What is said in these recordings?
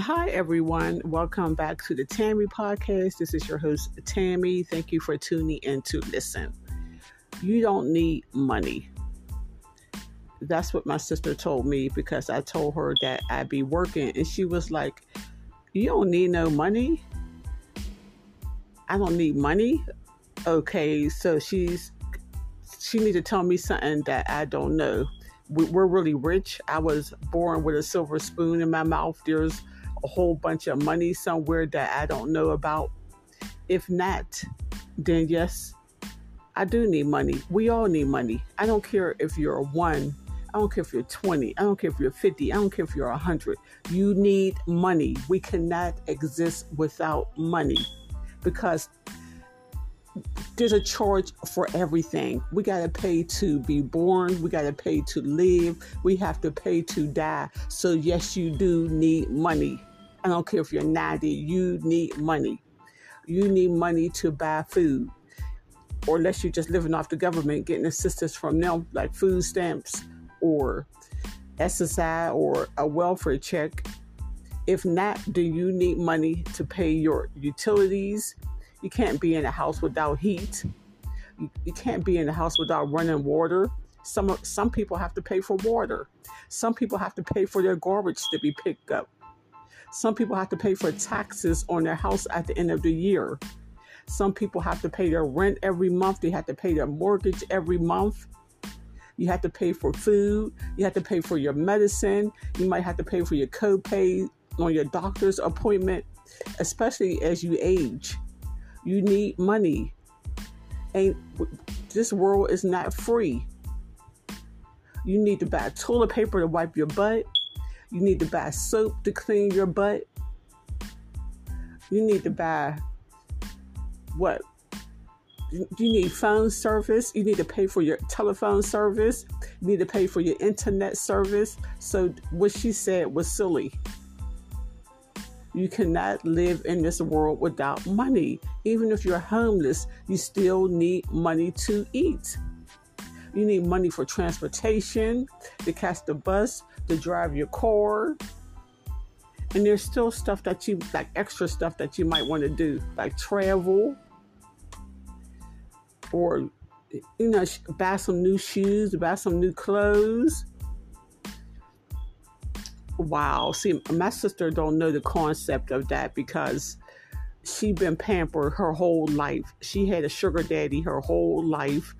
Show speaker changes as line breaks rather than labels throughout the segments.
Hi, everyone. Welcome back to the Tammy podcast. This is your host, Tammy. Thank you for tuning in to listen. You don't need money. That's what my sister told me because I told her that I'd be working, and she was like, You don't need no money. I don't need money. Okay, so she's she need to tell me something that I don't know. We're really rich. I was born with a silver spoon in my mouth. There's a whole bunch of money somewhere that I don't know about. If not, then yes, I do need money. We all need money. I don't care if you're a one. I don't care if you're 20. I don't care if you're 50. I don't care if you're 100. You need money. We cannot exist without money because there's a charge for everything. We got to pay to be born. We got to pay to live. We have to pay to die. So, yes, you do need money. I don't care if you're 90, you need money. You need money to buy food. Or unless you're just living off the government, getting assistance from them, like food stamps or SSI or a welfare check. If not, do you need money to pay your utilities? You can't be in a house without heat. You, can't be in a house without running water. Some some people have to pay for water. Some people have to pay for their garbage to be picked up. Some people have to pay for taxes on their house at the end of the year. Some people have to pay their rent every month. They have to pay their mortgage every month. You have to pay for food. You have to pay for your medicine. You might have to pay for your copay on your doctor's appointment, especially as you age. You need money. Ain't this world is not free. You need to buy toilet paper to wipe your butt. You need to buy soap to clean your butt. You need to buy what? You need phone service. You need to pay for your telephone service. You need to pay for your internet service. So, what she said was silly. You cannot live in this world without money. Even if you're homeless, you still need money to eat. You need money for transportation, to catch the bus, to drive your car. And there's still stuff that you like extra stuff that you might want to do, like travel or you know, buy some new shoes, buy some new clothes. Wow. See, my sister don't know the concept of that because she been pampered her whole life. She had a sugar daddy her whole life.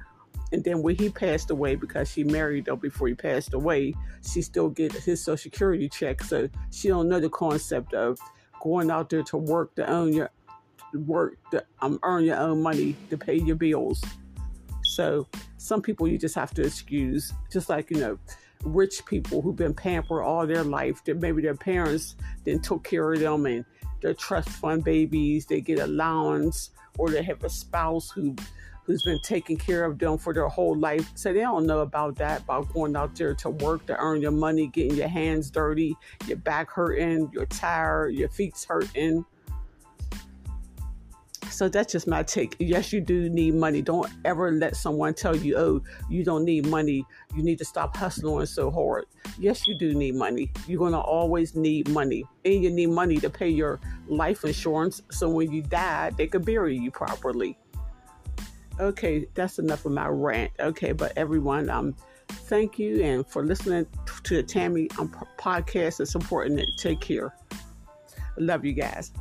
And then when he passed away, because she married though before he passed away, she still get his social security check. So she don't know the concept of going out there to work to own your work to um, earn your own money to pay your bills. So some people you just have to excuse, just like you know, rich people who've been pampered all their life. That maybe their parents then took care of them and their trust fund babies. They get allowance, or they have a spouse who who's been taking care of them for their whole life. So they don't know about that, about going out there to work to earn your money, getting your hands dirty, your back hurting, you're tired, your feet's hurting. So that's just my take. Yes, you do need money. Don't ever let someone tell you, oh, you don't need money. You need to stop hustling so hard. Yes, you do need money. You're going to always need money. And you need money to pay your life insurance so when you die, they could bury you properly. Okay, that's enough of my rant. Okay, but everyone, um, thank you and for listening to the Tammy um, podcast and supporting it. Take care. Love you guys.